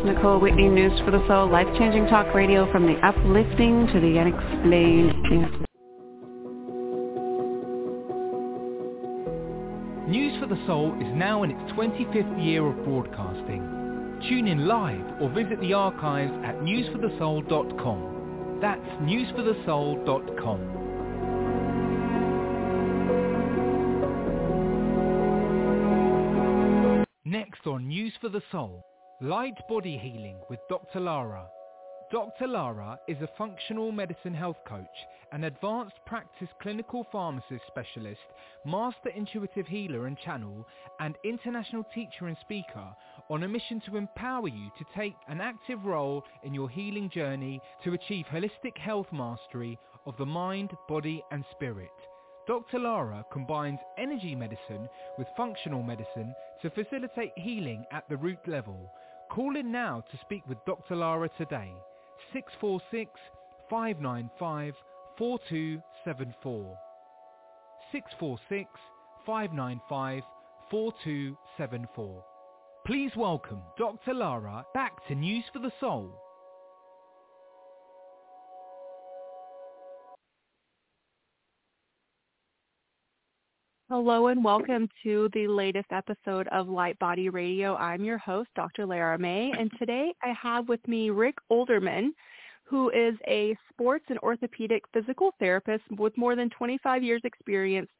is Nicole Whitney, News for the Soul, life-changing talk radio from the uplifting to the unexplained. News for the Soul is now in its 25th year of broadcasting. Tune in live or visit the archives at newsforthesoul.com. That's newsforthesoul.com. Next on News for the Soul, Light Body Healing with Dr. Lara. Dr. Lara is a functional medicine health coach, an advanced practice clinical pharmacist specialist, master intuitive healer and channel, and international teacher and speaker on a mission to empower you to take an active role in your healing journey to achieve holistic health mastery of the mind, body and spirit. Dr. Lara combines energy medicine with functional medicine to facilitate healing at the root level. Call in now to speak with Dr. Lara today. 646 595 4274. 646 595 4274. Please welcome Dr. Lara back to News for the Soul. Hello and welcome to the latest episode of Light Body Radio. I'm your host, Dr. Lara May, and today I have with me Rick Olderman, who is a sports and orthopedic physical therapist with more than 25 years experience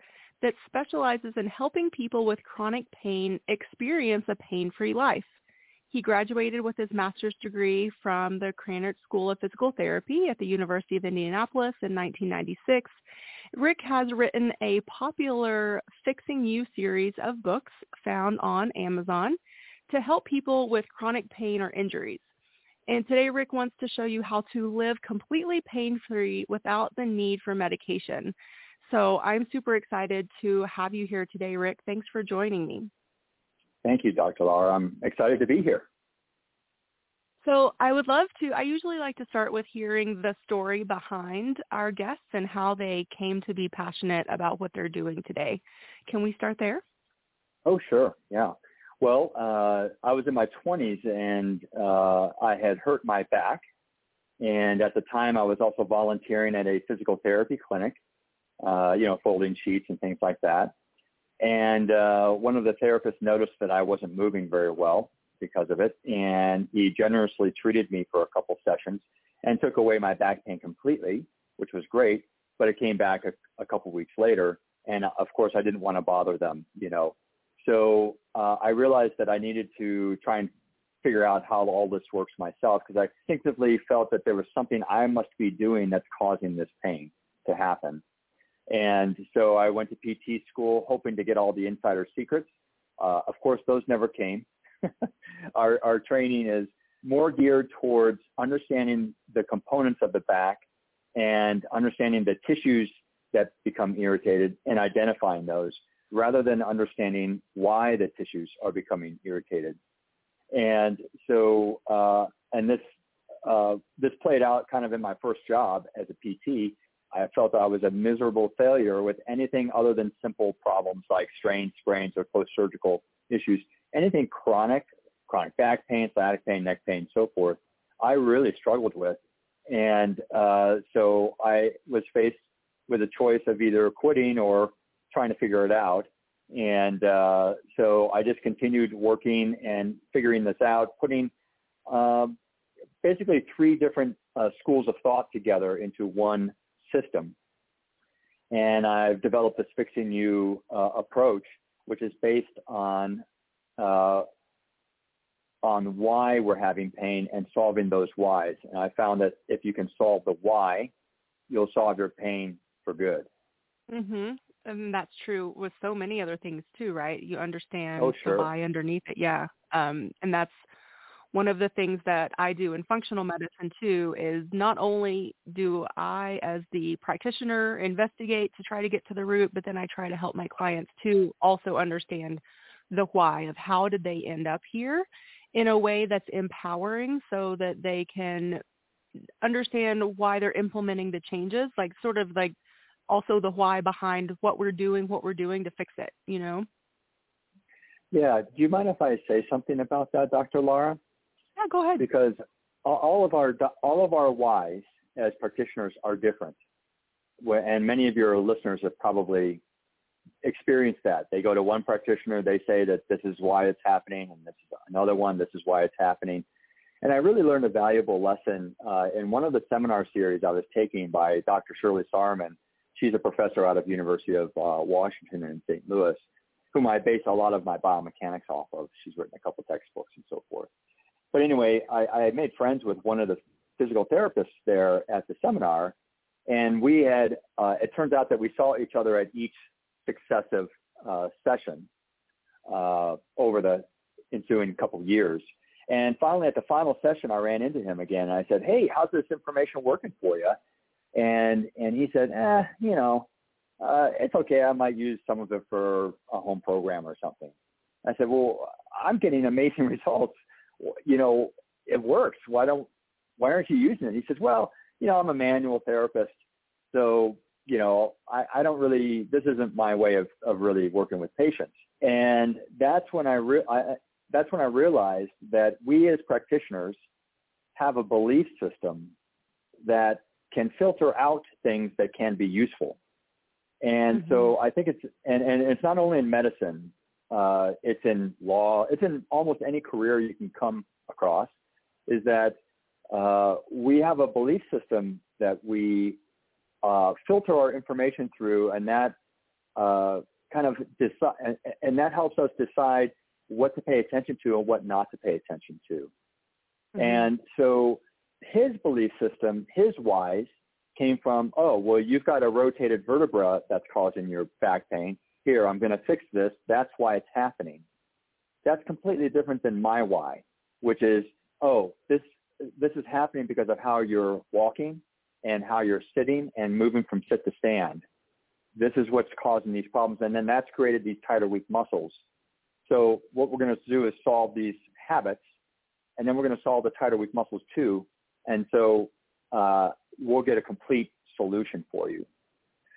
that specializes in helping people with chronic pain experience a pain-free life. He graduated with his master's degree from the Krannert School of Physical Therapy at the University of Indianapolis in 1996 Rick has written a popular Fixing You series of books found on Amazon to help people with chronic pain or injuries. And today Rick wants to show you how to live completely pain-free without the need for medication. So I'm super excited to have you here today, Rick. Thanks for joining me. Thank you, Dr. Lara. I'm excited to be here. So I would love to, I usually like to start with hearing the story behind our guests and how they came to be passionate about what they're doing today. Can we start there? Oh, sure. Yeah. Well, uh, I was in my 20s and uh, I had hurt my back. And at the time, I was also volunteering at a physical therapy clinic, uh, you know, folding sheets and things like that. And uh, one of the therapists noticed that I wasn't moving very well because of it. And he generously treated me for a couple sessions and took away my back pain completely, which was great. But it came back a, a couple weeks later. And of course, I didn't want to bother them, you know. So uh, I realized that I needed to try and figure out how all this works myself because I instinctively felt that there was something I must be doing that's causing this pain to happen. And so I went to PT school hoping to get all the insider secrets. Uh, of course, those never came. our, our training is more geared towards understanding the components of the back and understanding the tissues that become irritated and identifying those rather than understanding why the tissues are becoming irritated. And so, uh, and this, uh, this played out kind of in my first job as a PT. I felt I was a miserable failure with anything other than simple problems like strains, sprains, or post-surgical issues anything chronic, chronic back pain, sciatic pain, neck pain, so forth, I really struggled with. And uh, so I was faced with a choice of either quitting or trying to figure it out. And uh, so I just continued working and figuring this out, putting um, basically three different uh, schools of thought together into one system. And I've developed this fixing you uh, approach, which is based on uh, on why we're having pain and solving those whys. And I found that if you can solve the why, you'll solve your pain for good. Mhm. And that's true with so many other things too, right? You understand oh, sure. the why underneath it. Yeah. Um, and that's one of the things that I do in functional medicine too is not only do I as the practitioner investigate to try to get to the root, but then I try to help my clients to also understand the why of how did they end up here in a way that's empowering so that they can understand why they're implementing the changes, like sort of like also the why behind what we're doing, what we're doing to fix it, you know? Yeah. Do you mind if I say something about that, Dr. Lara? Yeah, go ahead. Because all of our all of our whys as practitioners are different, and many of your listeners have probably experienced that. They go to one practitioner, they say that this is why it's happening, and this is another one, this is why it's happening. And I really learned a valuable lesson uh, in one of the seminar series I was taking by Dr. Shirley Sahrmann. She's a professor out of University of uh, Washington in St. Louis, whom I base a lot of my biomechanics off of. She's written a couple textbooks and so forth. But anyway, I, I made friends with one of the physical therapists there at the seminar, and we had. Uh, it turns out that we saw each other at each successive uh, session uh, over the ensuing couple years. And finally, at the final session, I ran into him again. And I said, "Hey, how's this information working for you?" And and he said, "Eh, you know, uh, it's okay. I might use some of it for a home program or something." I said, "Well, I'm getting amazing results. You know, it works. Why don't why aren't you using it?" He says, "Well, you know, I'm a manual therapist, so you know, I, I don't really. This isn't my way of of really working with patients." And that's when I, re- I that's when I realized that we as practitioners have a belief system that can filter out things that can be useful. And mm-hmm. so I think it's, and, and it's not only in medicine, uh, it's in law, it's in almost any career you can come across, is that uh, we have a belief system that we uh, filter our information through, and that uh, kind of decide, and, and that helps us decide what to pay attention to and what not to pay attention to. Mm-hmm. And so his belief system, his whys, came from, oh, well, you've got a rotated vertebra that's causing your back pain. Here, I'm going to fix this. That's why it's happening. That's completely different than my why, which is, oh, this this is happening because of how you're walking and how you're sitting and moving from sit to stand. This is what's causing these problems, and then that's created these tighter, weak muscles so what we're going to do is solve these habits, and then we're going to solve the tighter weak muscles too. And so uh, we'll get a complete solution for you.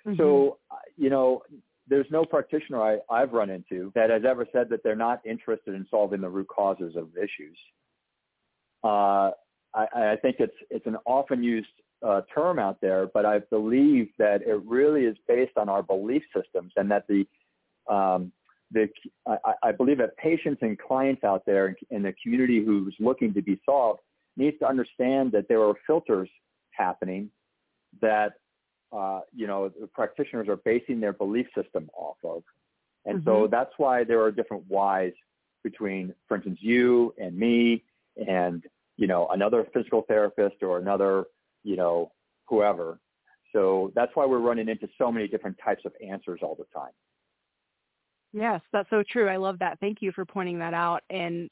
Mm-hmm. So, uh, you know, there's no practitioner I, I've run into that has ever said that they're not interested in solving the root causes of issues. Uh, I, I, think it's it's an often used uh, term out there, but I believe that it really is based on our belief systems, and that the um, the, I, I believe that patients and clients out there in the community who's looking to be solved needs to understand that there are filters happening that uh, you know the practitioners are basing their belief system off of, and mm-hmm. so that's why there are different whys between, for instance, you and me, and you know another physical therapist or another you know whoever. So that's why we're running into so many different types of answers all the time. Yes, that's so true. I love that. Thank you for pointing that out. And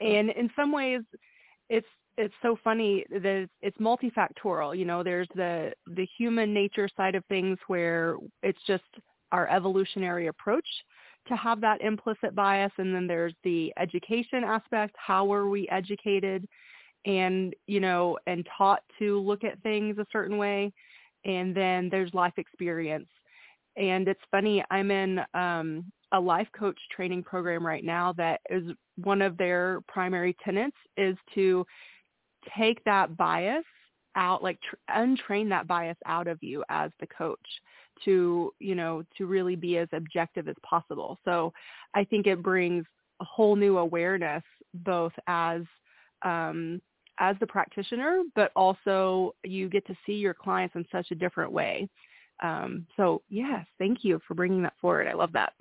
sure. and in some ways, it's it's so funny that it's multifactorial. You know, there's the the human nature side of things where it's just our evolutionary approach to have that implicit bias, and then there's the education aspect. How were we educated, and you know, and taught to look at things a certain way, and then there's life experience. And it's funny, I'm in um, a life coach training program right now that is one of their primary tenets is to take that bias out like tr- untrain that bias out of you as the coach to you know to really be as objective as possible so i think it brings a whole new awareness both as um, as the practitioner but also you get to see your clients in such a different way um, so yes thank you for bringing that forward i love that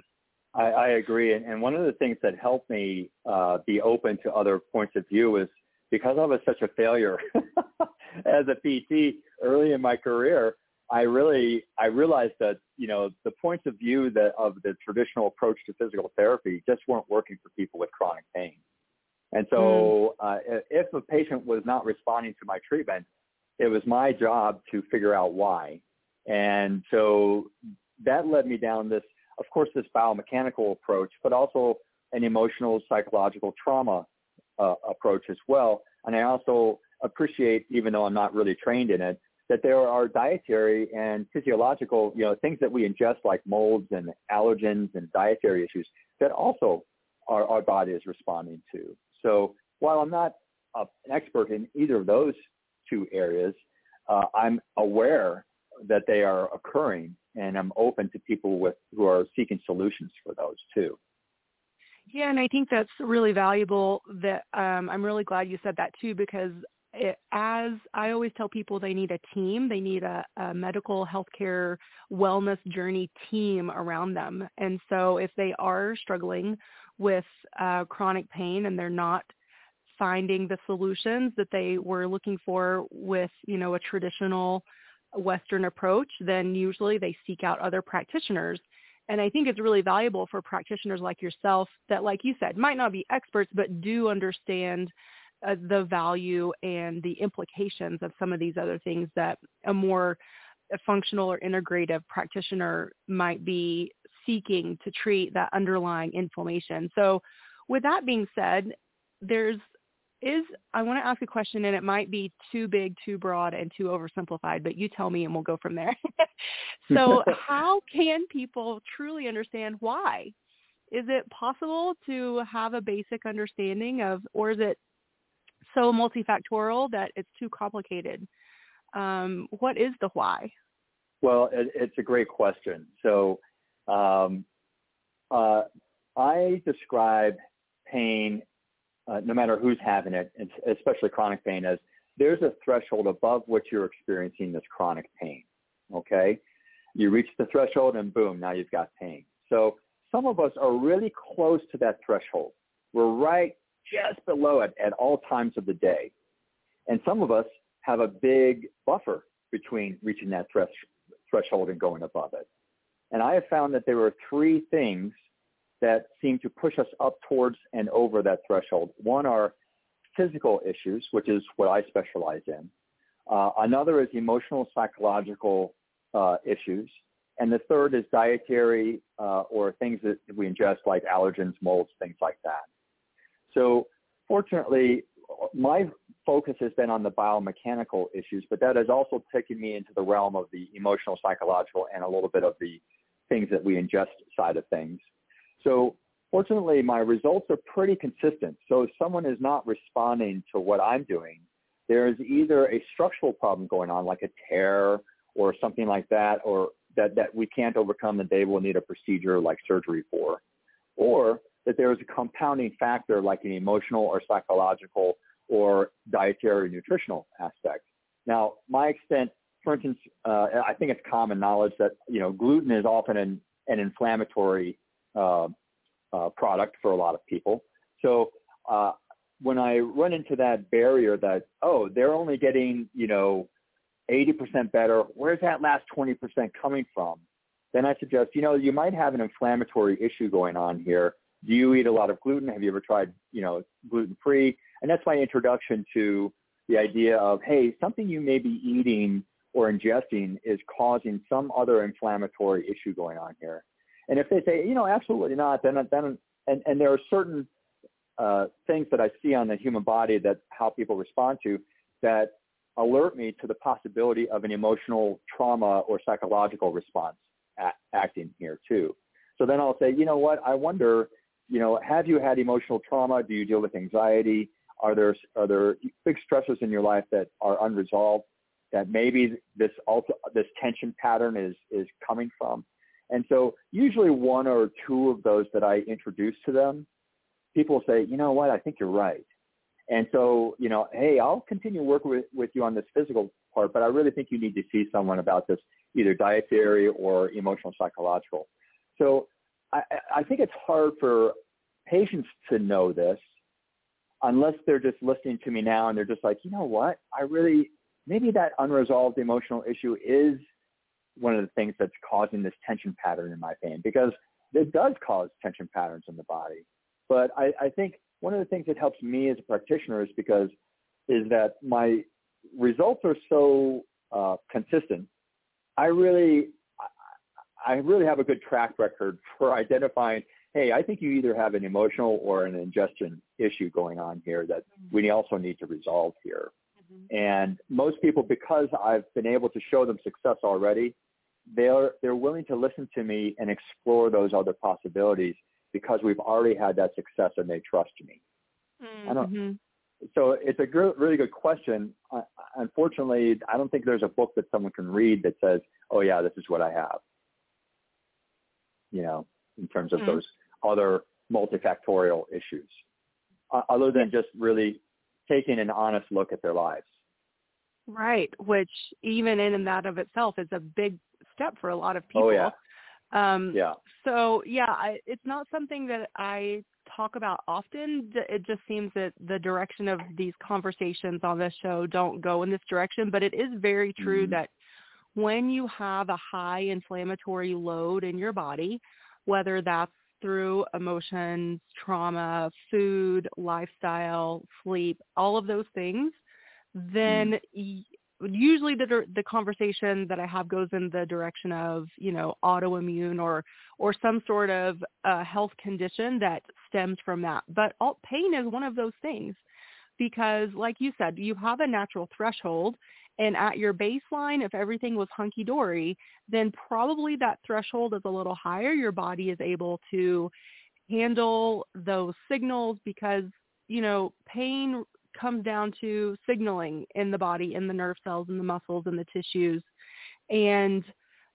I, I agree. And, and one of the things that helped me uh, be open to other points of view is because I was such a failure as a PT early in my career, I really I realized that you know the points of view that of the traditional approach to physical therapy just weren't working for people with chronic pain. And so, mm. uh, if a patient was not responding to my treatment, it was my job to figure out why. And so that led me down this of course, this biomechanical approach, but also an emotional psychological trauma uh, approach as well. And I also appreciate, even though I'm not really trained in it, that there are dietary and physiological, you know, things that we ingest like molds and allergens and dietary issues that also our, our body is responding to. So while I'm not a, an expert in either of those two areas, uh, I'm aware that they are occurring, and I'm open to people with who are seeking solutions for those too. Yeah, and I think that's really valuable. That um, I'm really glad you said that too, because it, as I always tell people, they need a team. They need a, a medical healthcare wellness journey team around them. And so, if they are struggling with uh, chronic pain and they're not finding the solutions that they were looking for with, you know, a traditional Western approach, then usually they seek out other practitioners. And I think it's really valuable for practitioners like yourself that, like you said, might not be experts, but do understand uh, the value and the implications of some of these other things that a more functional or integrative practitioner might be seeking to treat that underlying inflammation. So with that being said, there's is I want to ask a question and it might be too big, too broad, and too oversimplified, but you tell me and we'll go from there. so how can people truly understand why? Is it possible to have a basic understanding of, or is it so multifactorial that it's too complicated? Um, what is the why? Well, it, it's a great question. So um, uh, I describe pain uh, no matter who's having it, especially chronic pain, as there's a threshold above which you're experiencing this chronic pain. Okay, you reach the threshold and boom, now you've got pain. So some of us are really close to that threshold. We're right just below it at all times of the day, and some of us have a big buffer between reaching that thresh- threshold and going above it. And I have found that there are three things that seem to push us up towards and over that threshold. One are physical issues, which is what I specialize in. Uh, another is emotional psychological uh, issues. And the third is dietary uh, or things that we ingest like allergens, molds, things like that. So fortunately, my focus has been on the biomechanical issues, but that has also taken me into the realm of the emotional, psychological, and a little bit of the things that we ingest side of things. So fortunately, my results are pretty consistent. So if someone is not responding to what I'm doing, there's either a structural problem going on, like a tear or something like that, or that, that we can't overcome and they will need a procedure like surgery for, or that there is a compounding factor like an emotional or psychological or dietary or nutritional aspect. Now, my extent, for instance, uh, I think it's common knowledge that, you know, gluten is often an, an inflammatory uh, uh, product for a lot of people. So uh, when I run into that barrier that, oh, they're only getting, you know, 80% better, where's that last 20% coming from? Then I suggest, you know, you might have an inflammatory issue going on here. Do you eat a lot of gluten? Have you ever tried, you know, gluten free? And that's my introduction to the idea of, hey, something you may be eating or ingesting is causing some other inflammatory issue going on here. And if they say, you know, absolutely not, then then and and there are certain uh, things that I see on the human body that how people respond to that alert me to the possibility of an emotional trauma or psychological response at, acting here too. So then I'll say, you know what? I wonder, you know, have you had emotional trauma? Do you deal with anxiety? Are there are there big stressors in your life that are unresolved? That maybe this also this tension pattern is is coming from. And so usually one or two of those that I introduce to them, people say, you know what, I think you're right. And so, you know, hey, I'll continue working with, with you on this physical part, but I really think you need to see someone about this, either dietary or emotional psychological. So I, I think it's hard for patients to know this unless they're just listening to me now and they're just like, you know what, I really, maybe that unresolved emotional issue is one of the things that's causing this tension pattern in my pain because it does cause tension patterns in the body. But I, I think one of the things that helps me as a practitioner is because is that my results are so uh, consistent. I really, I really have a good track record for identifying, hey, I think you either have an emotional or an ingestion issue going on here that we also need to resolve here. Mm-hmm. And most people, because I've been able to show them success already, they're they're willing to listen to me and explore those other possibilities because we've already had that success and they trust me. Mm-hmm. I don't. Mm-hmm. so it's a good, really good question. Uh, unfortunately, I don't think there's a book that someone can read that says, "Oh yeah, this is what I have." You know, in terms of mm-hmm. those other multifactorial issues, uh, other than just really taking an honest look at their lives. Right, which even in and that of itself is a big step for a lot of people. Oh yeah. Um, yeah. So yeah, I, it's not something that I talk about often. It just seems that the direction of these conversations on this show don't go in this direction. But it is very true mm-hmm. that when you have a high inflammatory load in your body, whether that's through emotions, trauma, food, lifestyle, sleep, all of those things, then mm usually the the conversation that I have goes in the direction of you know autoimmune or or some sort of uh, health condition that stems from that. But all, pain is one of those things because, like you said, you have a natural threshold, and at your baseline, if everything was hunky dory, then probably that threshold is a little higher. Your body is able to handle those signals because you know pain comes down to signaling in the body, in the nerve cells, in the muscles, in the tissues. And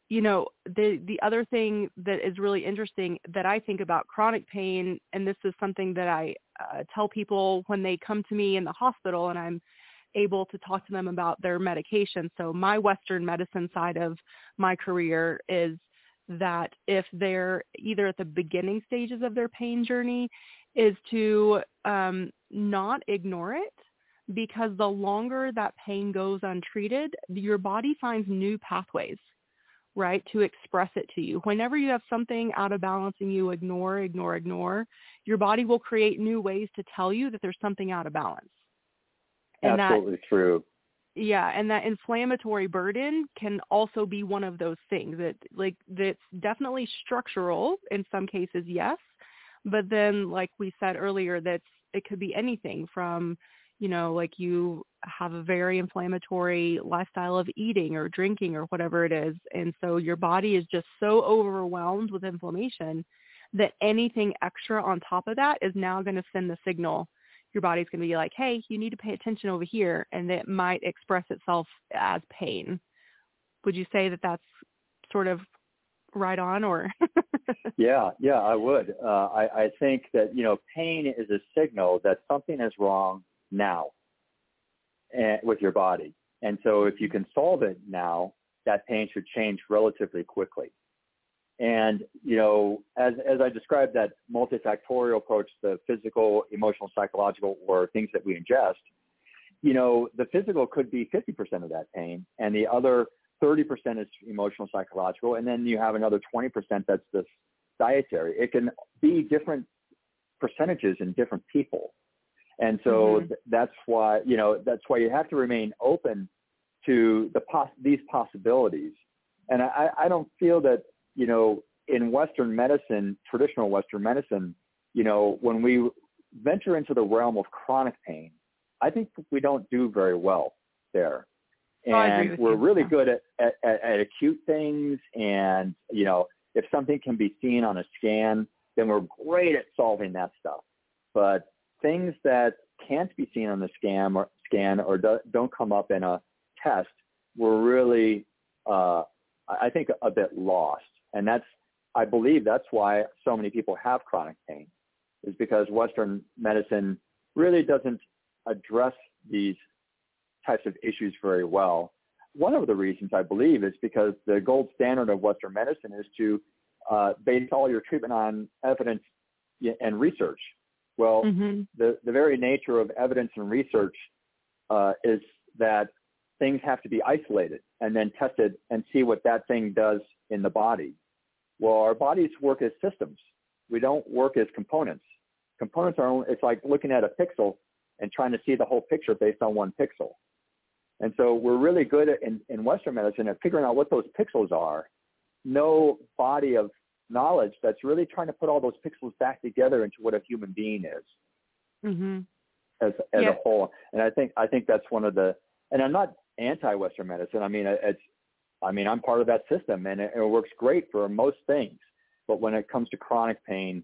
you know, the the other thing that is really interesting that I think about chronic pain, and this is something that I uh, tell people when they come to me in the hospital, and I'm able to talk to them about their medication. So my Western medicine side of my career is that if they're either at the beginning stages of their pain journey is to um, not ignore it because the longer that pain goes untreated, your body finds new pathways, right, to express it to you. Whenever you have something out of balance and you ignore, ignore, ignore, your body will create new ways to tell you that there's something out of balance. And Absolutely that, true. Yeah, and that inflammatory burden can also be one of those things that like that's definitely structural in some cases, yes, but then, like we said earlier, that's it could be anything from, you know, like you have a very inflammatory lifestyle of eating or drinking or whatever it is, and so your body is just so overwhelmed with inflammation that anything extra on top of that is now going to send the signal your body's going to be like, hey, you need to pay attention over here, and it might express itself as pain. Would you say that that's sort of right on or? Yeah yeah i would. Uh, I, I think that you know pain is a signal that something is wrong now and, eh, with your body. And so if you can solve it now that pain should change relatively quickly and you know as as i described that multifactorial approach the physical emotional psychological or things that we ingest you know the physical could be 50% of that pain and the other 30% is emotional, psychological, and then you have another 20% that's this dietary. It can be different percentages in different people. And so mm-hmm. th- that's why, you know, that's why you have to remain open to the pos- these possibilities. And I, I don't feel that, you know, in Western medicine, traditional Western medicine, you know, when we venture into the realm of chronic pain, I think we don't do very well there. Oh, and we're you. really good at, at, at acute things. And, you know, if something can be seen on a scan, then we're great at solving that stuff. But things that can't be seen on the scan or scan or do, don't come up in a test, we're really, uh, I think, a bit lost. And that's, I believe that's why so many people have chronic pain, is because Western medicine really doesn't address these types of issues very well. One of the reasons I believe is because the gold standard of Western medicine is to uh, base all your treatment on evidence and research. Well, mm-hmm. the, the very nature of evidence and research uh, is that things have to be isolated and then tested and see what that thing does in the body. Well, our bodies work as systems. We don't work as components. Components are, it's like looking at a pixel and trying to see the whole picture based on one pixel. And so we're really good at, in, in Western medicine at figuring out what those pixels are. No body of knowledge that's really trying to put all those pixels back together into what a human being is mm-hmm. as, as yeah. a whole. And I think, I think that's one of the, and I'm not anti-Western medicine. I mean, it's, I mean, I'm part of that system and it, it works great for most things. But when it comes to chronic pain,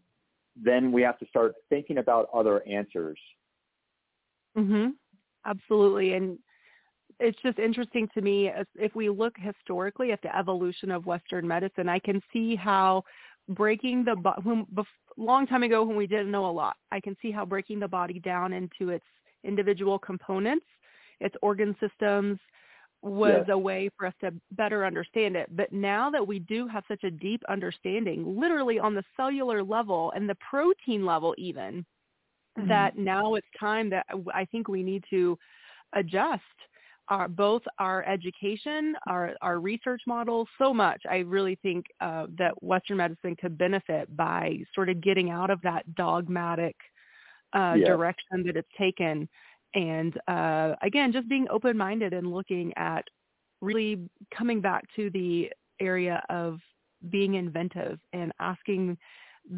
then we have to start thinking about other answers Mhm. Absolutely. And it's just interesting to me if we look historically at the evolution of Western medicine, I can see how breaking the when, long time ago when we didn't know a lot, I can see how breaking the body down into its individual components, its organ systems, was Yes. a way for us to better understand it. But now that we do have such a deep understanding, literally on the cellular level and the protein level even, Mhm. that now it's time that I think we need to adjust our both our education, our our research models so much. I really think uh, that Western medicine could benefit by sort of getting out of that dogmatic uh, direction that it's taken, and uh, again, just being open minded and looking at really coming back to the area of being inventive and asking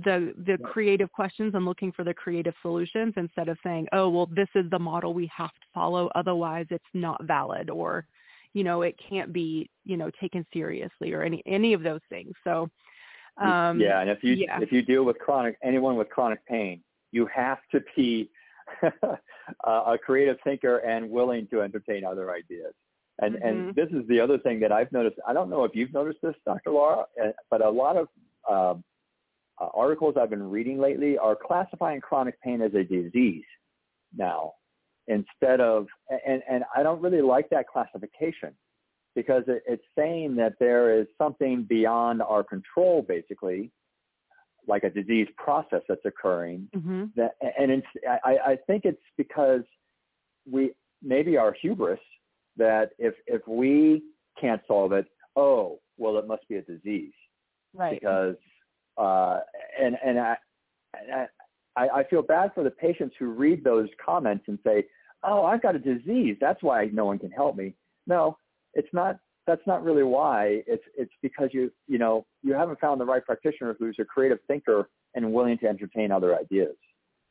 the the creative questions and looking for the creative solutions instead of saying, "Oh, well, this is the model we have to follow, otherwise it's not valid," or, you know, it can't be, you know, taken seriously or any any of those things. So, um, yeah, and if you yeah. if you deal with chronic anyone with chronic pain, you have to be a a creative thinker and willing to entertain other ideas. And Mhm. and this is the other thing that I've noticed. I don't know if you've noticed this, Dr. Laura, uh, but a lot of um, uh, articles I've been reading lately are classifying chronic pain as a disease now instead of and and I don't really like that classification because it, it's saying that there is something beyond our control basically like a disease process that's occurring Mhm. that and it's I, I think it's because we maybe our hubris that if if we can't solve it oh well it must be a disease right. because uh, and and I, and I I feel bad for the patients who read those comments and say, "Oh, I've got a disease. That's why no one can help me." No, it's not. That's not really why. It's it's because you you know you haven't found the right practitioner who's a creative thinker and willing to entertain other ideas.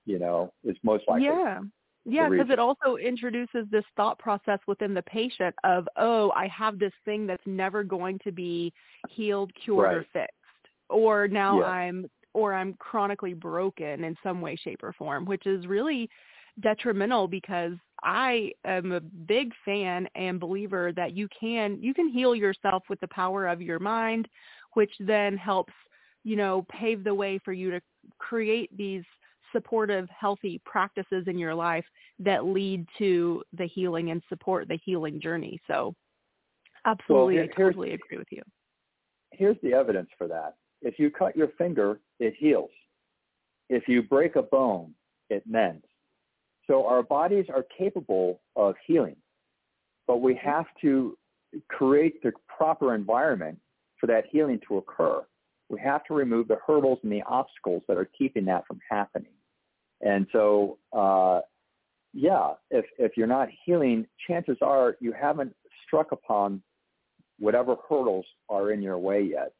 You know, is most likely. Yeah. Yeah, because it also introduces this thought process within the patient of, oh, I have this thing that's never going to be healed, cured, or fixed. Or now Yes. I'm or I'm chronically broken in some way, shape, or form, which is really detrimental because I am a big fan and believer that you can you can heal yourself with the power of your mind, which then helps, you know, pave the way for you to create these supportive, healthy practices in your life that lead to the healing and support the healing journey. So absolutely, here- I totally agree with you. here's the evidence for that. If you cut your finger, it heals. If you break a bone, it mends. So our bodies are capable of healing, but we have to create the proper environment for that healing to occur. We have to remove the hurdles and the obstacles that are keeping that from happening. And so, uh, yeah, if, if you're not healing, chances are you haven't struck upon whatever hurdles are in your way yet.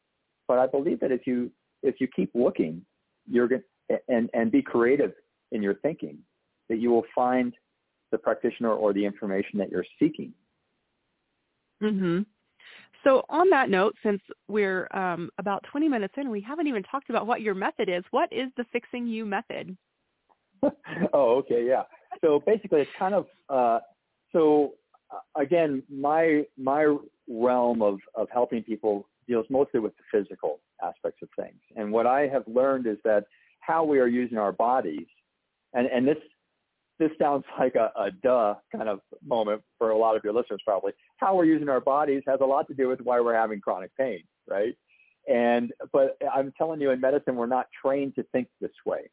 But I believe that if you if you keep looking, you're going and and be creative in your thinking, that you will find the practitioner or the information that you're seeking. Mm-hmm. So on that note, since we're um, about 20 minutes in, we haven't even talked about what your method is. What is the Fixing You method? oh, okay, yeah. So basically, it's kind of uh, so uh, again, my my realm of of helping people deals mostly with the physical aspects of things. And what I have learned is that how we are using our bodies, and and this this sounds like a, a duh kind of moment for a lot of your listeners probably. How we're using our bodies has a lot to do with why we're having chronic pain, right? And but I'm telling you, in medicine, we're not trained to think this way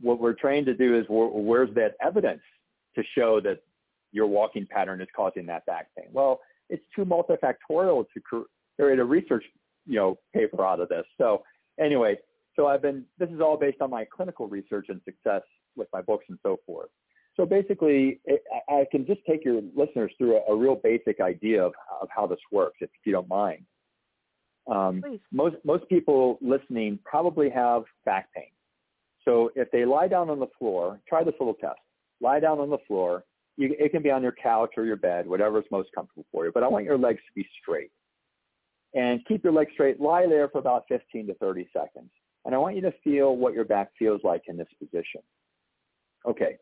what we're trained to do is wh- where's that evidence to show that your walking pattern is causing that back pain? Well, it's too multifactorial to cr- create a research, you know, paper out of this. So anyway, so I've been, this is all based on my clinical research and success with my books and so forth. So basically, it, I I can just take your listeners through a, a real basic idea of, of how this works, if you don't mind. Um, most most people listening probably have back pain. So if they lie down on the floor, try this little test. Lie down on the floor. You, it can be on your couch or your bed, whatever is most comfortable for you. But I want your legs to be straight. And keep your legs straight. Lie there for about 15 to 30 seconds. And I want you to feel what your back feels like in this position. Okay.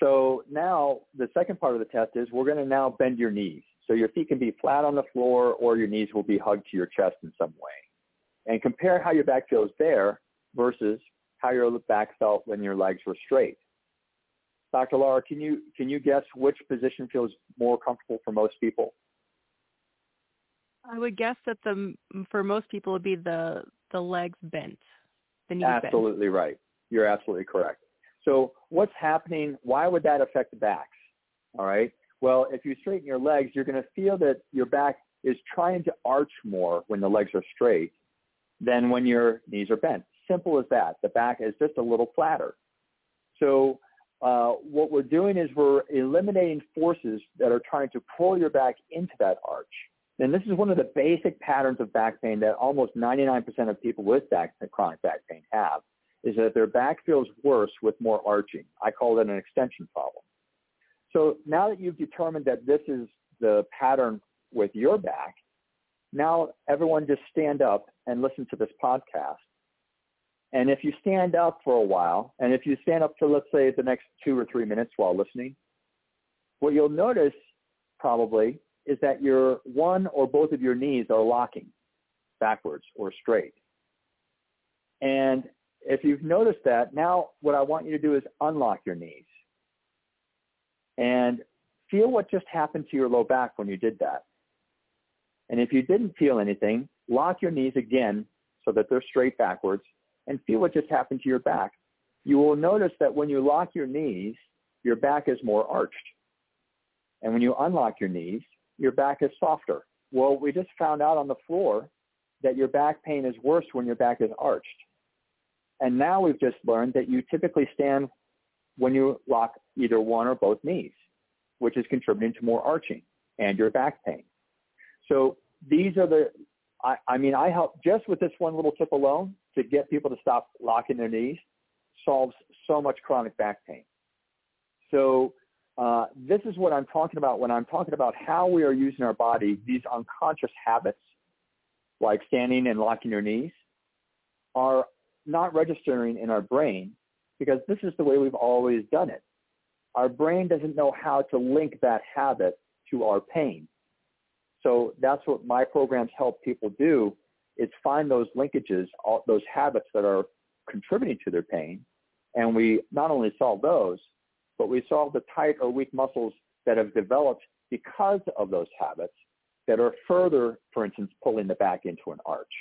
So now the second part of the test is we're going to now bend your knees. So your feet can be flat on the floor or your knees will be hugged to your chest in some way. And compare how your back feels there versus how your back felt when your legs were straight. Dr. Laura, can you can you guess which position feels more comfortable for most people? I would guess that the for most people would be the the legs bent, the knees Absolutely bent. right. You're absolutely correct. So what's happening? Why would that affect the backs? All right. Well, if you straighten your legs, you're going to feel that your back is trying to arch more when the legs are straight than when your knees are bent. Simple as that. The back is just a little flatter. So uh, what we're doing is we're eliminating forces that are trying to pull your back into that arch. And this is one of the basic patterns of back pain that almost 99% of people with back, chronic back pain have, is that their back feels worse with more arching. I call it an extension problem. So now that you've determined that this is the pattern with your back, now everyone just stand up and listen to this podcast. And if you stand up for a while, and if you stand up for, let's say, the next two or three minutes while listening, what you'll notice probably is that your one or both of your knees are locking backwards or straight. And if you've noticed that, now what I want you to do is unlock your knees and feel what just happened to your low back when you did that. And if you didn't feel anything, lock your knees again so that they're straight backwards and feel what just happened to your back. You will notice that when you lock your knees, your back is more arched. And when you unlock your knees, your back is softer. Well, we just found out on the floor that your back pain is worse when your back is arched. And now we've just learned that you typically stand when you lock either one or both knees, which is contributing to more arching and your back pain. So these are the, I, I mean, I help just with this one little tip alone to get people to stop locking their knees solves so much chronic back pain. So uh, this is what I'm talking about when I'm talking about how we are using our body, these unconscious habits, like standing and locking your knees, are not registering in our brain because this is the way we've always done it. Our brain doesn't know how to link that habit to our pain. So that's what my programs help people do is find those linkages, all, those habits that are contributing to their pain. And we not only solve those, but we solve the tight or weak muscles that have developed because of those habits that are further, for instance, pulling the back into an arch.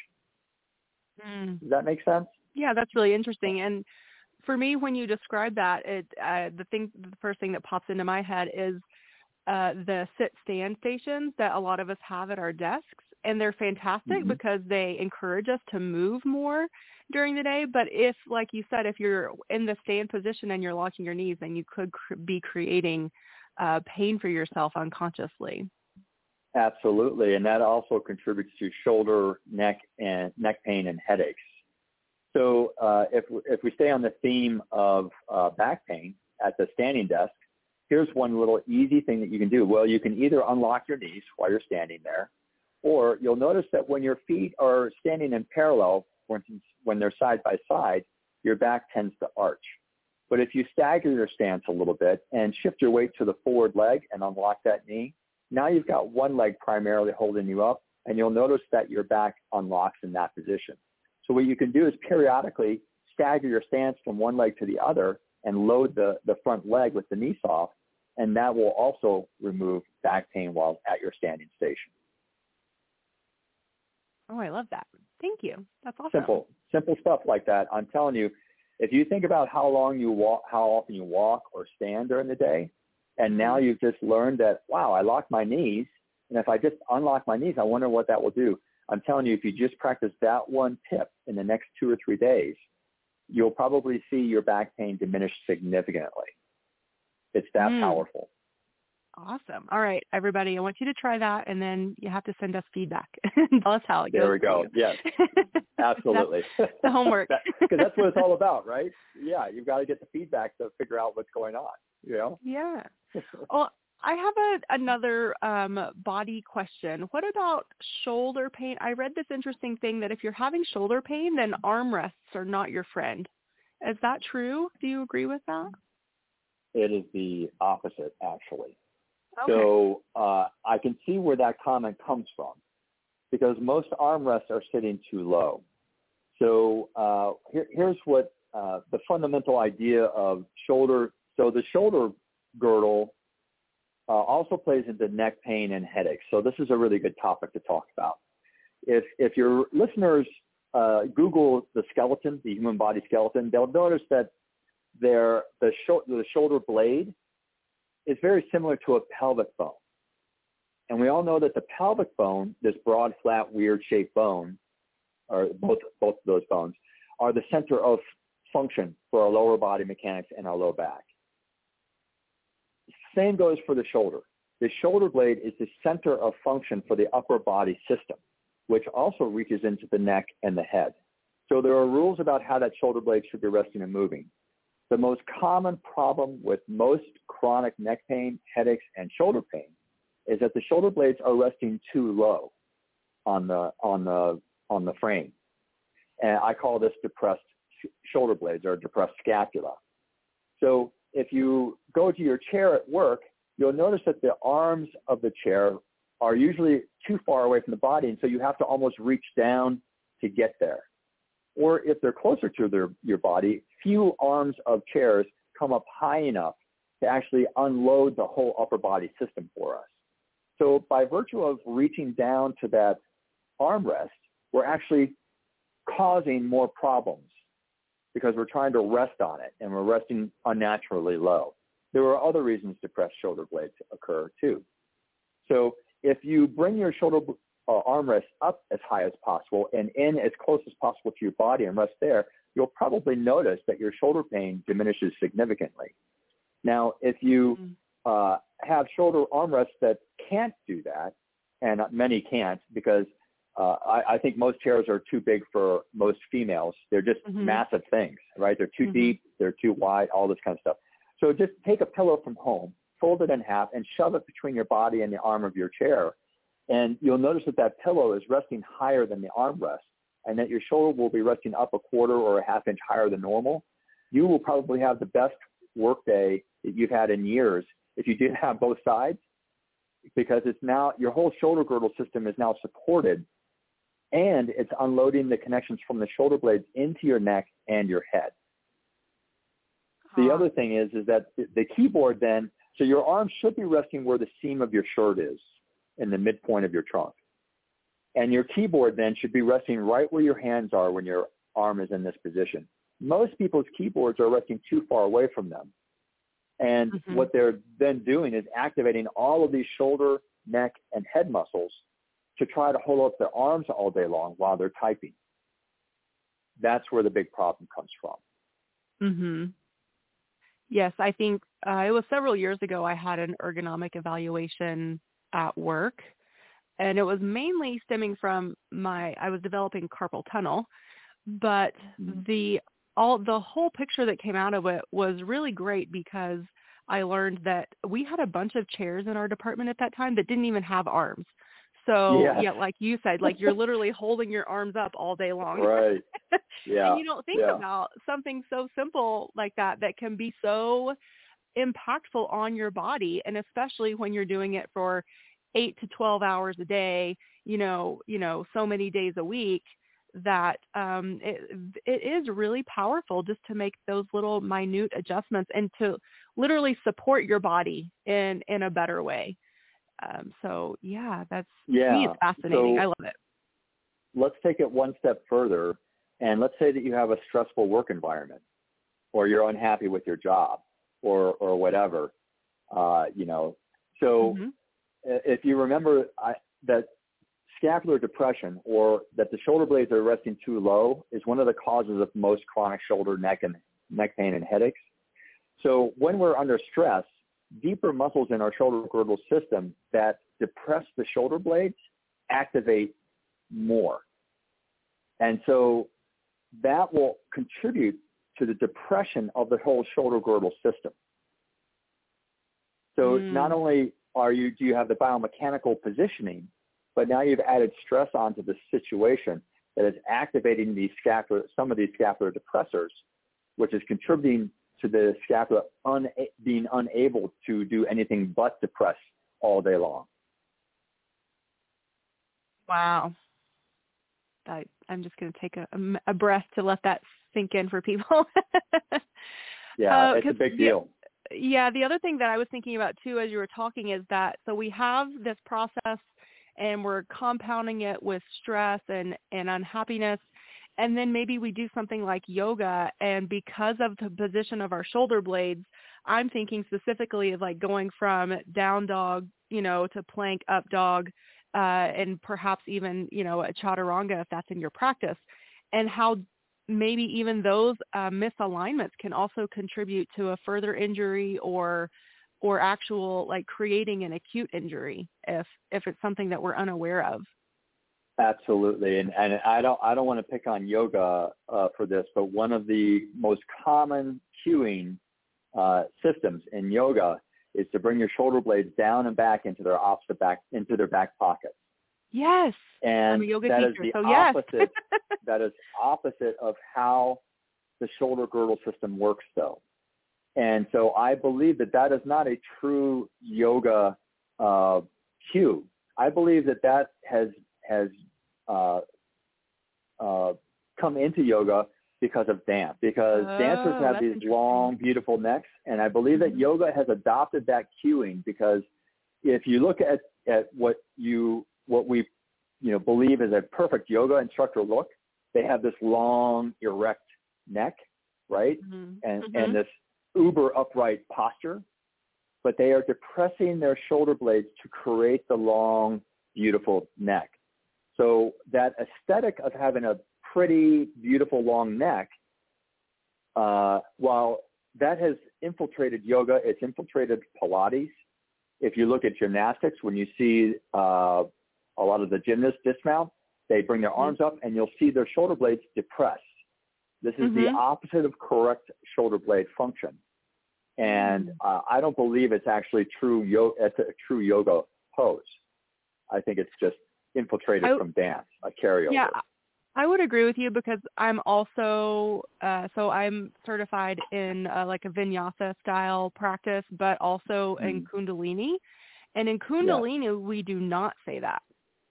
Mm. Does that make sense? Yeah, that's really interesting. And for me, when you describe that, it uh, the thing, the first thing that pops into my head is uh, the sit stand stations that a lot of us have at our desks, and they're fantastic mm-hmm. because they encourage us to move more during the day. But if, like you said, if you're in the stand position and you're locking your knees, then you could cr- be creating uh, pain for yourself unconsciously. Absolutely, and that also contributes to shoulder, neck, and neck pain and headaches. So uh, if, if we stay on the theme of uh, back pain at the standing desk, here's one little easy thing that you can do. Well, you can either unlock your knees while you're standing there, or you'll notice that when your feet are standing in parallel, for instance, when they're side by side, your back tends to arch. But if you stagger your stance a little bit and shift your weight to the forward leg and unlock that knee, now you've got one leg primarily holding you up, and you'll notice that your back unlocks in that position. So what you can do is periodically stagger your stance from one leg to the other and load the, the front leg with the knee soft, and that will also remove back pain while at your standing station. Oh, I love that. Thank you. That's awesome. Simple, simple stuff like that. I'm telling you, if you think about how long you walk, how often you walk or stand during the day, and now mm-hmm. you've just learned that, wow, I lock my knees, and if I just unlock my knees, I wonder what that will do. I'm telling you, if you just practice that one tip in the next two or three days, you'll probably see your back pain diminish significantly. It's that mm. powerful. Awesome. All right, everybody, I want you to try that, and then you have to send us feedback. Tell us how it goes. There we go. Yes, absolutely. the homework. Because that's what it's all about, right? Yeah, you've got to get the feedback to figure out what's going on. You know? Yeah. Well, I have a, another um, body question. What about shoulder pain? I read this interesting thing that if you're having shoulder pain, then armrests are not your friend. Is that true? Do you agree with that? It is the opposite, actually. Okay. So uh, I can see where that comment comes from because most armrests are sitting too low. So uh, here, here's what uh, the fundamental idea of shoulder. So the shoulder girdle uh, also plays into neck pain and headaches. So this is a really good topic to talk about. If if your listeners uh, Google the skeleton, the human body skeleton, they'll notice that there the, the shoulder blade is very similar to a pelvic bone. And we all know that the pelvic bone, this broad, flat, weird shaped bone, or both, both of those bones, are the center of function for our lower body mechanics and our low back. Same goes for the shoulder. The shoulder blade is the center of function for the upper body system, which also reaches into the neck and the head. So there are rules about how that shoulder blade should be resting and moving. The most common problem with most chronic neck pain, headaches, and shoulder pain is that the shoulder blades are resting too low on the on the on the frame, and I call this depressed sh- shoulder blades or depressed scapula. So if you go to your chair at work, you'll notice that the arms of the chair are usually too far away from the body, and so you have to almost reach down to get there or if they're closer to their, your body, few arms of chairs come up high enough to actually unload the whole upper body system for us. So by virtue of reaching down to that armrest, we're actually causing more problems because we're trying to rest on it and we're resting unnaturally low. There are other reasons depressed shoulder blades occur too. So if you bring your shoulder uh, armrest up as high as possible and in as close as possible to your body and rest there, you'll probably notice that your shoulder pain diminishes significantly. Now, if you mm-hmm. uh, have shoulder armrests that can't do that, and many can't because uh, I, I, think most chairs are too big for most females. They're just mm-hmm. massive things, right? They're too mm-hmm. deep, they're too wide, all this kind of stuff. So just take a pillow from home, fold it in half, and shove it between your body and the arm of your chair and you'll notice that that pillow is resting higher than the armrest and that your shoulder will be resting up a quarter or a half inch higher than normal. You will probably have the best work day that you've had in years if you did have both sides because it's now your whole shoulder girdle system is now supported and it's unloading the connections from the shoulder blades into your neck and your head. The other thing is is that the keyboard then so your arm should be resting where the seam of your shirt is in the midpoint of your trunk. And your keyboard then should be resting right where your hands are when your arm is in this position. Most people's keyboards are resting too far away from them. And mm-hmm. what they're then doing is activating all of these shoulder, neck, and head muscles to try to hold up their arms all day long while they're typing. That's where the big problem comes from. Mhm. Yes, I think uh, it was several years ago I had an ergonomic evaluation at work and it was mainly stemming from my I was developing carpal tunnel, but mm-hmm. the all the whole picture that came out of it was really great because I learned that we had a bunch of chairs in our department at that time that didn't even have arms. So yeah, yeah like you said, like you're literally holding your arms up all day long. Right. Yeah. and you don't think yeah. about something so simple like that that can be so impactful on your body and especially when you're doing it for 8 to 12 hours a day, you know, you know, so many days a week that um it it is really powerful just to make those little minute adjustments and to literally support your body in in a better way. Um so yeah, that's yeah. me it's fascinating. So I love it. Let's take it one step further and let's say that you have a stressful work environment or you're unhappy with your job or or whatever uh, you know so mm-hmm. if you remember I, that scapular depression or that the shoulder blades are resting too low is one of the causes of most chronic shoulder neck and neck pain and headaches so when we're under stress deeper muscles in our shoulder girdle system that depress the shoulder blades activate more and so that will contribute to the depression of the whole shoulder girdle system. So mm. not only are you do you have the biomechanical positioning, but now you've added stress onto the situation that is activating these scapular some of these scapular depressors, which is contributing to the scapula un- being unable to do anything but depress all day long. Wow. I, I'm just going to take a, a, breath to let that sink in for people. yeah, uh, it's a big deal. Yeah, the other thing that I was thinking about too as you were talking is that so we have this process and we're compounding it with stress and, and unhappiness and then maybe we do something like yoga and because of the position of our shoulder blades i'm thinking specifically of like going from down dog you know to plank up dog uh, and perhaps even you know a chaturanga if that's in your practice and how maybe even those uh, misalignments can also contribute to a further injury or or actual like creating an acute injury if if it's something that we're unaware of absolutely and and i don't i don't want to pick on yoga uh, for this but one of the most common cueing uh, systems in yoga is to bring your shoulder blades down and back into their opposite back into their back pockets. Yes. And that is the so opposite yes. that is opposite of how the shoulder girdle system works though. And so I believe that that is not a true yoga uh, cue. I believe that that has has uh, uh, come into yoga because of dance. Because oh, dancers have these long, beautiful necks, and I believe that mm-hmm. yoga has adopted that cueing. Because if you look at at what you what we you know believe is a perfect yoga instructor look, they have this long, erect neck, right, mm-hmm. and mm-hmm. and this uber upright posture, but they are depressing their shoulder blades to create the long, beautiful neck. So that aesthetic of having a pretty, beautiful long neck, uh, while that has infiltrated yoga, it's infiltrated Pilates. If you look at gymnastics, when you see uh, a lot of the gymnasts dismount, they bring their arms up and you'll see their shoulder blades depressed. This is mm-hmm. the opposite of correct shoulder blade function. And mm. uh, I don't believe it's actually true yoga, it's a true yoga pose. I think it's just infiltrated I, from dance, a carryover. Yeah, I would agree with you because I'm also uh, so I'm certified in uh, like a vinyasa style practice, but also mm. in Kundalini. And in Kundalini, yeah. we do not say that.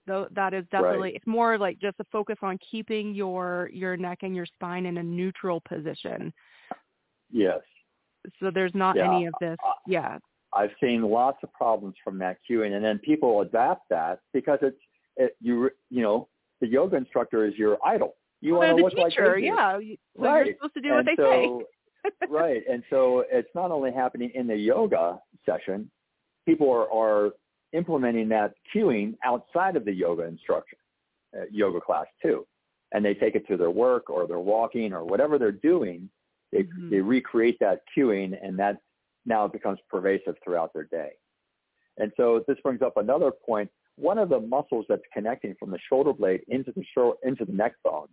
Though that is definitely right. it's more like just a focus on keeping your your neck and your spine in a neutral position. Yes. So there's not yeah. any of this. Yeah. I've seen lots of problems from that cueing, and then people adapt that because it's it, you you know the yoga instructor is your idol. You well, want to look teacher, like yeah. So right. you're supposed to do and what they so, say. right. And so it's not only happening in the yoga session, people are, are implementing that cueing outside of the yoga instruction, uh, yoga class too. And they take it to their work or they're walking or whatever they're doing. They, mm-hmm. they recreate that cueing and that now becomes pervasive throughout their day. And so this brings up another point one of the muscles that's connecting from the shoulder blade into the short, into the neck bones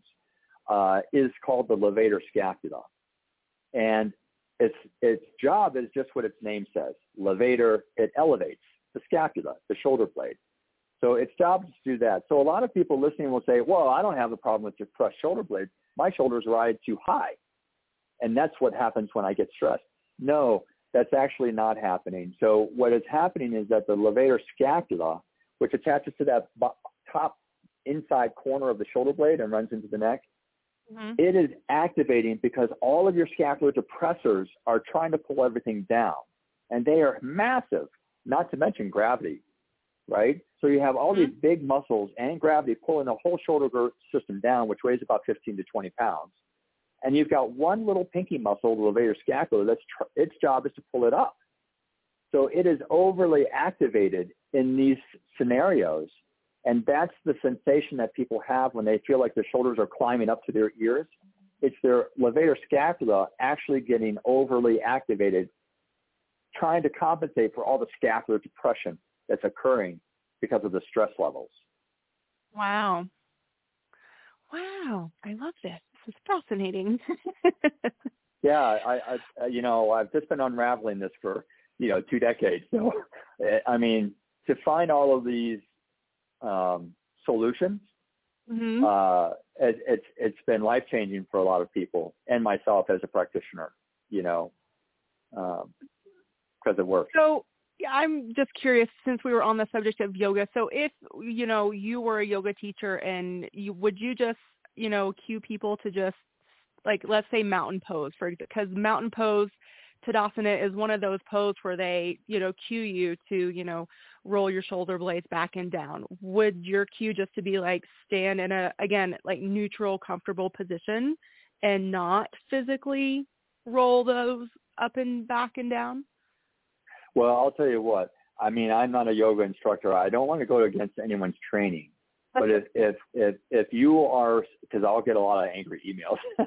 uh, is called the levator scapula, and its its job is just what its name says. Levator it elevates the scapula, the shoulder blade. So its job is to do that. So a lot of people listening will say, "Well, I don't have a problem with depressed shoulder blades. My shoulders ride too high, and that's what happens when I get stressed." No, that's actually not happening. So what is happening is that the levator scapula which attaches to that top inside corner of the shoulder blade and runs into the neck. Mm-hmm. It is activating because all of your scapular depressors are trying to pull everything down. And they are massive, not to mention gravity, right? So you have all mm-hmm. these big muscles and gravity pulling the whole shoulder system down, which weighs about 15 to 20 pounds. And you've got one little pinky muscle, the levator scapula, that's tr- its job is to pull it up. So it is overly activated in these scenarios. And that's the sensation that people have when they feel like their shoulders are climbing up to their ears. It's their levator scapula actually getting overly activated, trying to compensate for all the scapular depression that's occurring because of the stress levels. Wow. Wow. I love this. This is fascinating. yeah, I, I, you know, I've just been unraveling this for, you know, two decades. So, I mean, to find all of these um, solutions, mm-hmm. uh, it, it's it's been life changing for a lot of people and myself as a practitioner. You know, because um, it works. So I'm just curious, since we were on the subject of yoga. So if you know you were a yoga teacher, and you would you just you know cue people to just like let's say mountain pose for because mountain pose Tadasana is one of those poses where they, you know, cue you to, you know, roll your shoulder blades back and down. Would your cue just to be like stand in a, again, like neutral, comfortable position and not physically roll those up and back and down? Well, I'll tell you what. I mean, I'm not a yoga instructor. I don't want to go against anyone's training. But if if if if you are, because I'll get a lot of angry emails.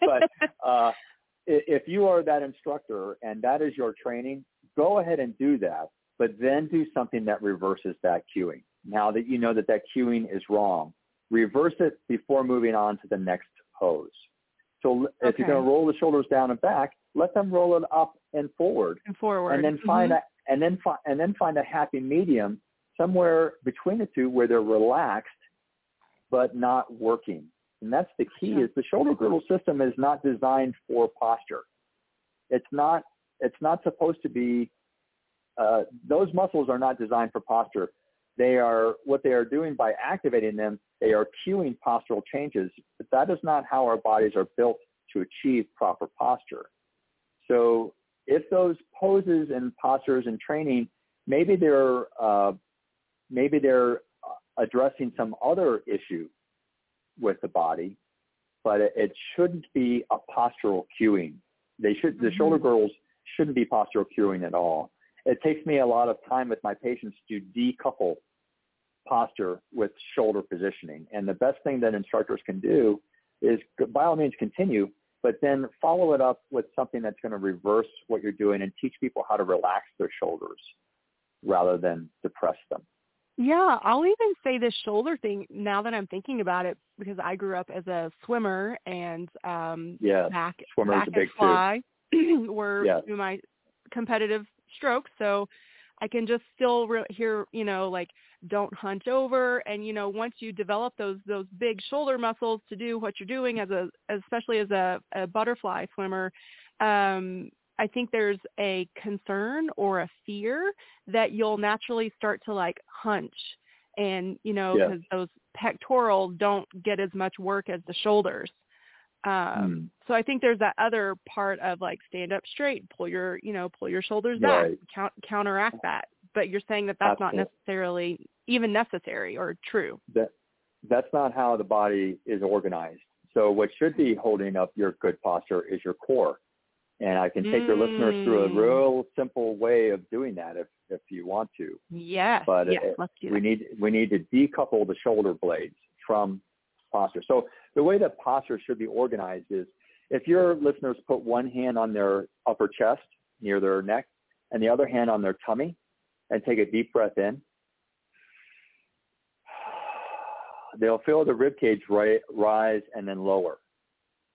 but uh, if you are that instructor and that is your training, go ahead and do that, but then do something that reverses that cueing. Now that you know that that cueing is wrong, reverse it before moving on to the next pose. So if you're going to roll the shoulders down and back, let them roll it up and forward. And forward. And then find mm-hmm. a and then find and then find a happy medium somewhere between the two where they're relaxed but not working. And that's the key is the shoulder girdle system is not designed for posture. It's not, it's not supposed to be, uh, those muscles are not designed for posture. They are, what they are doing by activating them, they are cueing postural changes, but that is not how our bodies are built to achieve proper posture. So if those poses and postures and training, maybe they're, uh, maybe they're addressing some other issue with the body, but it, it shouldn't be a postural cueing. They should mm-hmm. the shoulder girdles shouldn't be postural cueing at all. It takes me a lot of time with my patients to decouple posture with shoulder positioning. And the best thing that instructors can do is by all means continue, but then follow it up with something that's going to reverse what you're doing and teach people how to relax their shoulders rather than depress them. Yeah, I'll even say this shoulder thing now that I'm thinking about it because I grew up as a swimmer and um yeah, back swimmers back a big fly were yeah. my competitive strokes. So I can just still re- hear, you know, like don't hunch over and you know once you develop those those big shoulder muscles to do what you're doing as a especially as a, a butterfly swimmer um I think there's a concern or a fear that you'll naturally start to like hunch and you know because those pectoral don't get as much work as the shoulders um mm. so i think there's that other part of like stand up straight pull your you know pull your shoulders back right. count, counteract that but you're saying that that's Absolutely. not necessarily even necessary or true that that's not how the body is organized so what should be holding up your good posture is your core and I can take mm. your listeners through a mm. real simple way of doing that if if you want to. Yes. But yes, it, let's do we need we need to decouple the shoulder blades from posture. So the way that posture should be organized is if your listeners put one hand on their upper chest near their neck and the other hand on their tummy and take a deep breath in, they'll feel the rib cage rise and then lower.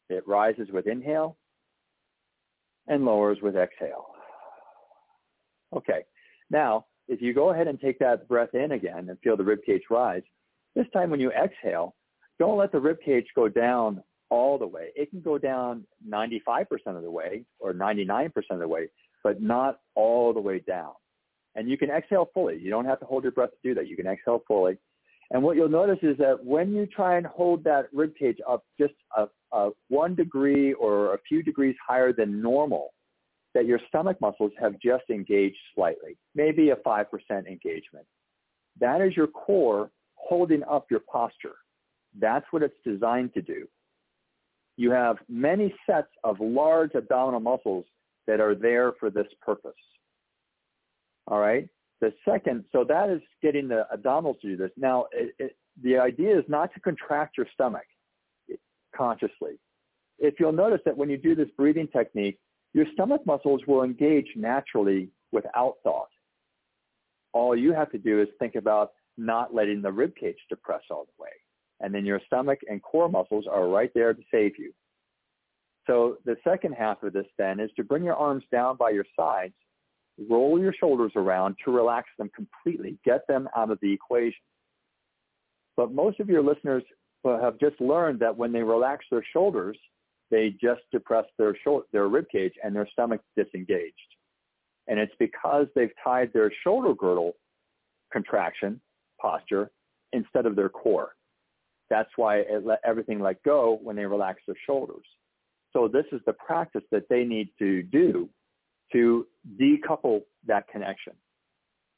It rises with inhale and lowers with exhale. Okay. Now, if you go ahead and take that breath in again and feel the rib cage rise, this time when you exhale, don't let the rib cage go down all the way. It can go down 95% of the way or 99% of the way, but not all the way down. And you can exhale fully. You don't have to hold your breath to do that. You can exhale fully. And what you'll notice is that when you try and hold that rib cage up just a, a one degree or a few degrees higher than normal, that your stomach muscles have just engaged slightly, maybe a 5% engagement. That is your core holding up your posture. That's what it's designed to do. You have many sets of large abdominal muscles that are there for this purpose. All right? The second, so that is getting the abdominals to do this. Now, it, it, the idea is not to contract your stomach consciously. If you'll notice that when you do this breathing technique, your stomach muscles will engage naturally without thought. All you have to do is think about not letting the rib cage depress all the way. And then your stomach and core muscles are right there to save you. So the second half of this then is to bring your arms down by your sides roll your shoulders around to relax them completely, get them out of the equation. But most of your listeners have just learned that when they relax their shoulders, they just depress their shoulder, their rib cage and their stomach disengaged. And it's because they've tied their shoulder girdle contraction posture instead of their core. That's why it let everything let go when they relax their shoulders. So this is the practice that they need to do to decouple that connection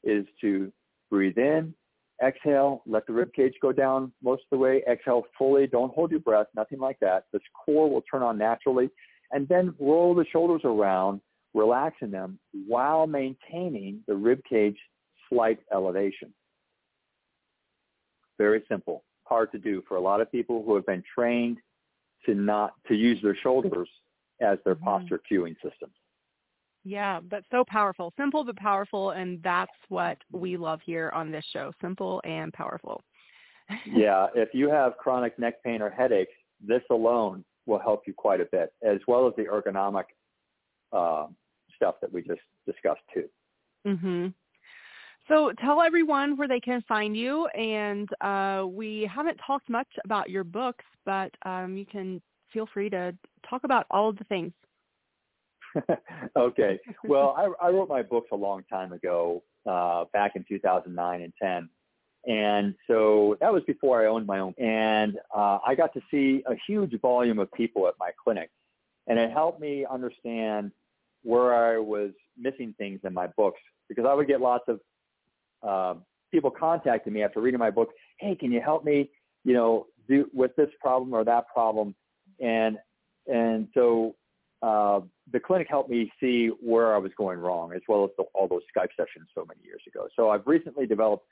is to breathe in, exhale, let the rib cage go down most of the way, exhale fully, don't hold your breath, nothing like that. This core will turn on naturally and then roll the shoulders around, relaxing them while maintaining the rib cage slight elevation. Very simple, hard to do for a lot of people who have been trained to not to use their shoulders as their mm-hmm. posture cueing system. Yeah, but so powerful. Simple but powerful and that's what we love here on this show. Simple and powerful. yeah, if you have chronic neck pain or headaches, this alone will help you quite a bit, as well as the ergonomic uh, stuff that we just discussed too. Mhm. So tell everyone where they can find you, and uh, we haven't talked much about your books, but um, you can feel free to talk about all of the things. okay. Well, I, I, wrote my books a long time ago, uh, back in 2009 and 10. And so that was before I owned my own. And uh, I got to see a huge volume of people at my clinic. And it helped me understand where I was missing things in my books because I would get lots of uh, people contacting me after reading my book. Hey, can you help me, you know, do with this problem or that problem? And and so uh, the clinic helped me see where I was going wrong, as well as the, all those Skype sessions so many years ago. So I've recently developed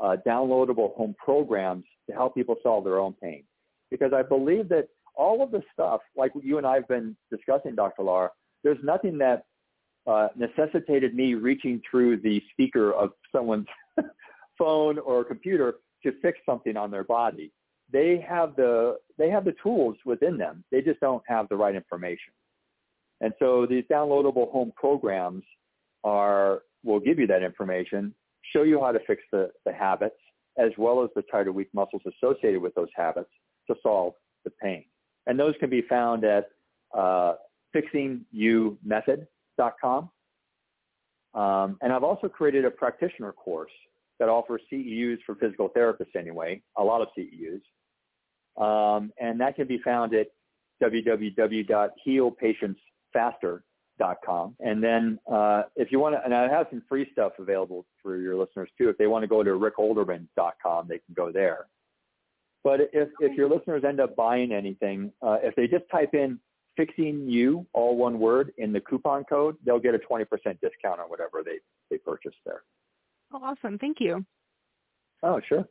uh, downloadable home programs to help people solve their own pain, because I believe that all of the stuff, like you and I have been discussing, Dr. Lara, there's nothing that uh, necessitated me reaching through the speaker of someone's phone or computer to fix something on their body. They have the they have the tools within them. They just don't have the right information. And so these downloadable home programs are will give you that information, show you how to fix the, the habits, as well as the tight or weak muscles associated with those habits to solve the pain. And those can be found at uh, fixingyoumethod.com. Um, and I've also created a practitioner course that offers CEUs for physical therapists anyway, a lot of CEUs. Um, and that can be found at www.healpatients faster.com. And then uh, if you want to, and I have some free stuff available for your listeners too. If they want to go to rickolderman.com, they can go there. But if, if your listeners end up buying anything, uh, if they just type in fixing you, all one word, in the coupon code, they'll get a 20% discount on whatever they, they purchase there. Oh, awesome. Thank you. Oh, sure.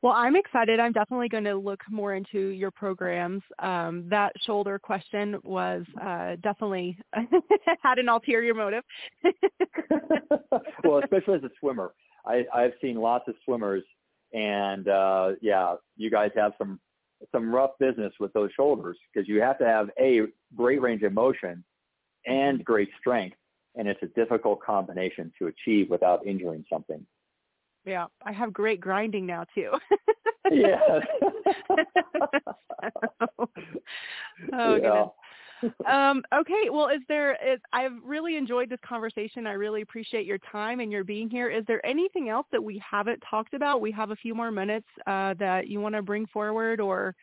Well, I'm excited. I'm definitely going to look more into your programs. Um, that shoulder question was uh, definitely had an ulterior motive. well, especially as a swimmer, I, I've seen lots of swimmers, and uh, yeah, you guys have some some rough business with those shoulders because you have to have a great range of motion and great strength, and it's a difficult combination to achieve without injuring something. Yeah, I have great grinding now too. yeah. oh yeah. goodness. um, okay, well, is there? Is, I've really enjoyed this conversation. I really appreciate your time and your being here. Is there anything else that we haven't talked about? We have a few more minutes uh, that you want to bring forward, or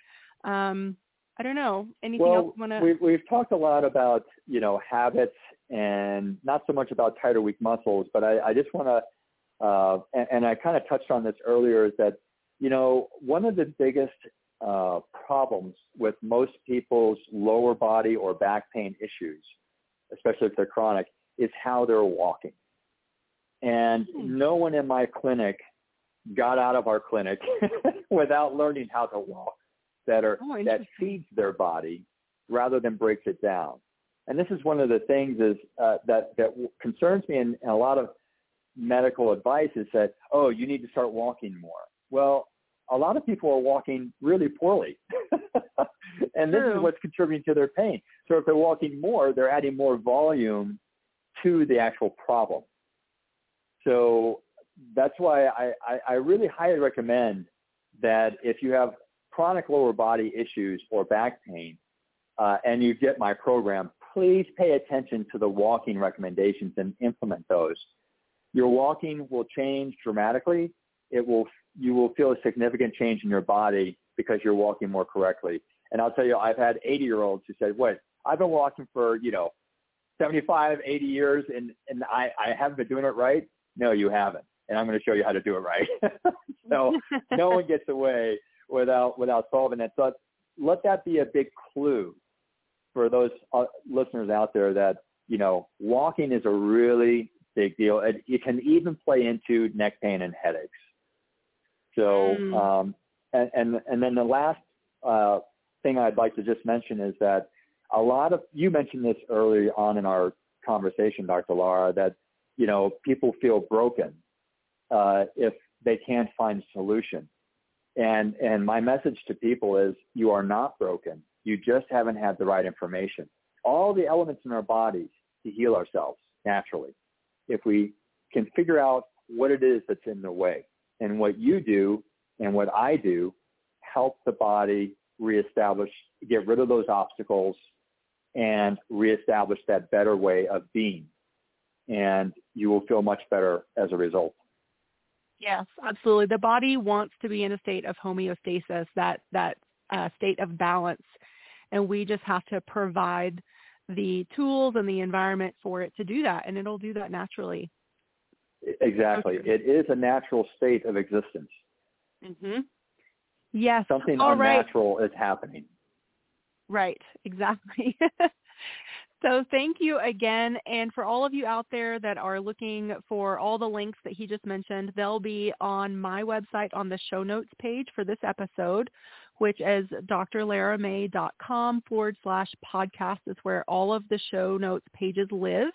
um, I don't know, anything well, else you want to? We've, we've talked a lot about you know habits and not so much about tight or weak muscles, but I, I just want to uh, and, and, I kind of touched on this earlier, is that, you know, one of the biggest uh, problems with most people's lower body or back pain issues, especially if they're chronic, is how they're walking. And hmm. no one in my clinic got out of our clinic without learning how to walk better oh, that feeds their body rather than breaks it down. And this is one of the things is uh, that that concerns me and, in a lot of medical advice is that, oh, you need to start walking more. Well, a lot of people are walking really poorly. and this True. is what's contributing to their pain. So if they're walking more, they're adding more volume to the actual problem. So that's why I, I, I really highly recommend that if you have chronic lower body issues or back pain, uh, and you get my program, please pay attention to the walking recommendations and implement those. Your walking will change dramatically. It will, you will feel a significant change in your body because you're walking more correctly. And I'll tell you, I've had 80 year olds who said, wait, I've been walking for, you know, 75, 80 years and, and I, I haven't been doing it right. No, you haven't. And I'm going to show you how to do it right. so no one gets away without, without solving it. So let that be a big clue for those uh, listeners out there that, you know, walking is a really big deal. It, it can even play into neck pain and headaches. So, mm. um, and, and, and then the last uh, thing I'd like to just mention is that a lot of, you mentioned this early on in our conversation, Dr. Lara, that, you know, people feel broken uh, if they can't find a solution. And, and my message to people is you are not broken. You just haven't had the right information. All the elements in our bodies to heal ourselves naturally. If we can figure out what it is that's in the way and what you do and what I do help the body reestablish, get rid of those obstacles and reestablish that better way of being. And you will feel much better as a result. Yes, absolutely. The body wants to be in a state of homeostasis, that that uh, state of balance, and we just have to provide the tools and the environment for it to do that, and it'll do that naturally. Exactly. it is a natural state of existence. Mhm. Yes. Something All unnatural right. is happening. Right. Exactly. So thank you again. And for all of you out there that are looking for all the links that he just mentioned, they'll be on my website on the show notes page for this episode, which is drlaramay.com forward slash podcast is where all of the show notes pages live.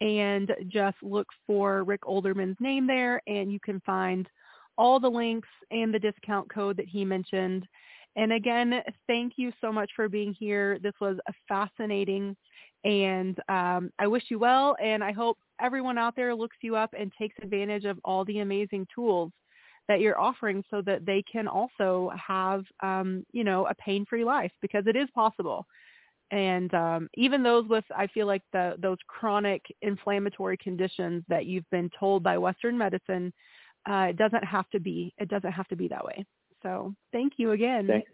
And just look for Rick Olderman's name there and you can find all the links and the discount code that he mentioned. And again, thank you so much for being here. This was fascinating and um, I wish you well, and I hope everyone out there looks you up and takes advantage of all the amazing tools that you're offering so that they can also have, um, you know, a pain-free life because it is possible. And um, even those with, I feel like the, those chronic inflammatory conditions that you've been told by Western medicine, uh, it doesn't have to be. It doesn't have to be that way. So thank you again. Thank,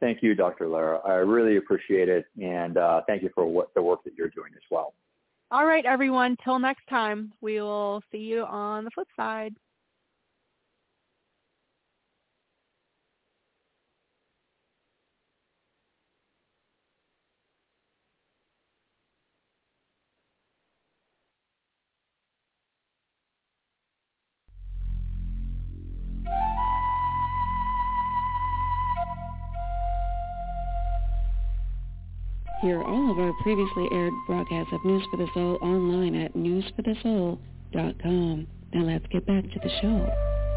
Thank you, Dr. Lara. I really appreciate it, and uh, thank you for what, the work that you're doing as well. All right, everyone. Till next time, we will see you on the flip side. Hear all of our previously aired broadcasts of News for the Soul online at newsforthesoul.com. Now let's get back to the show.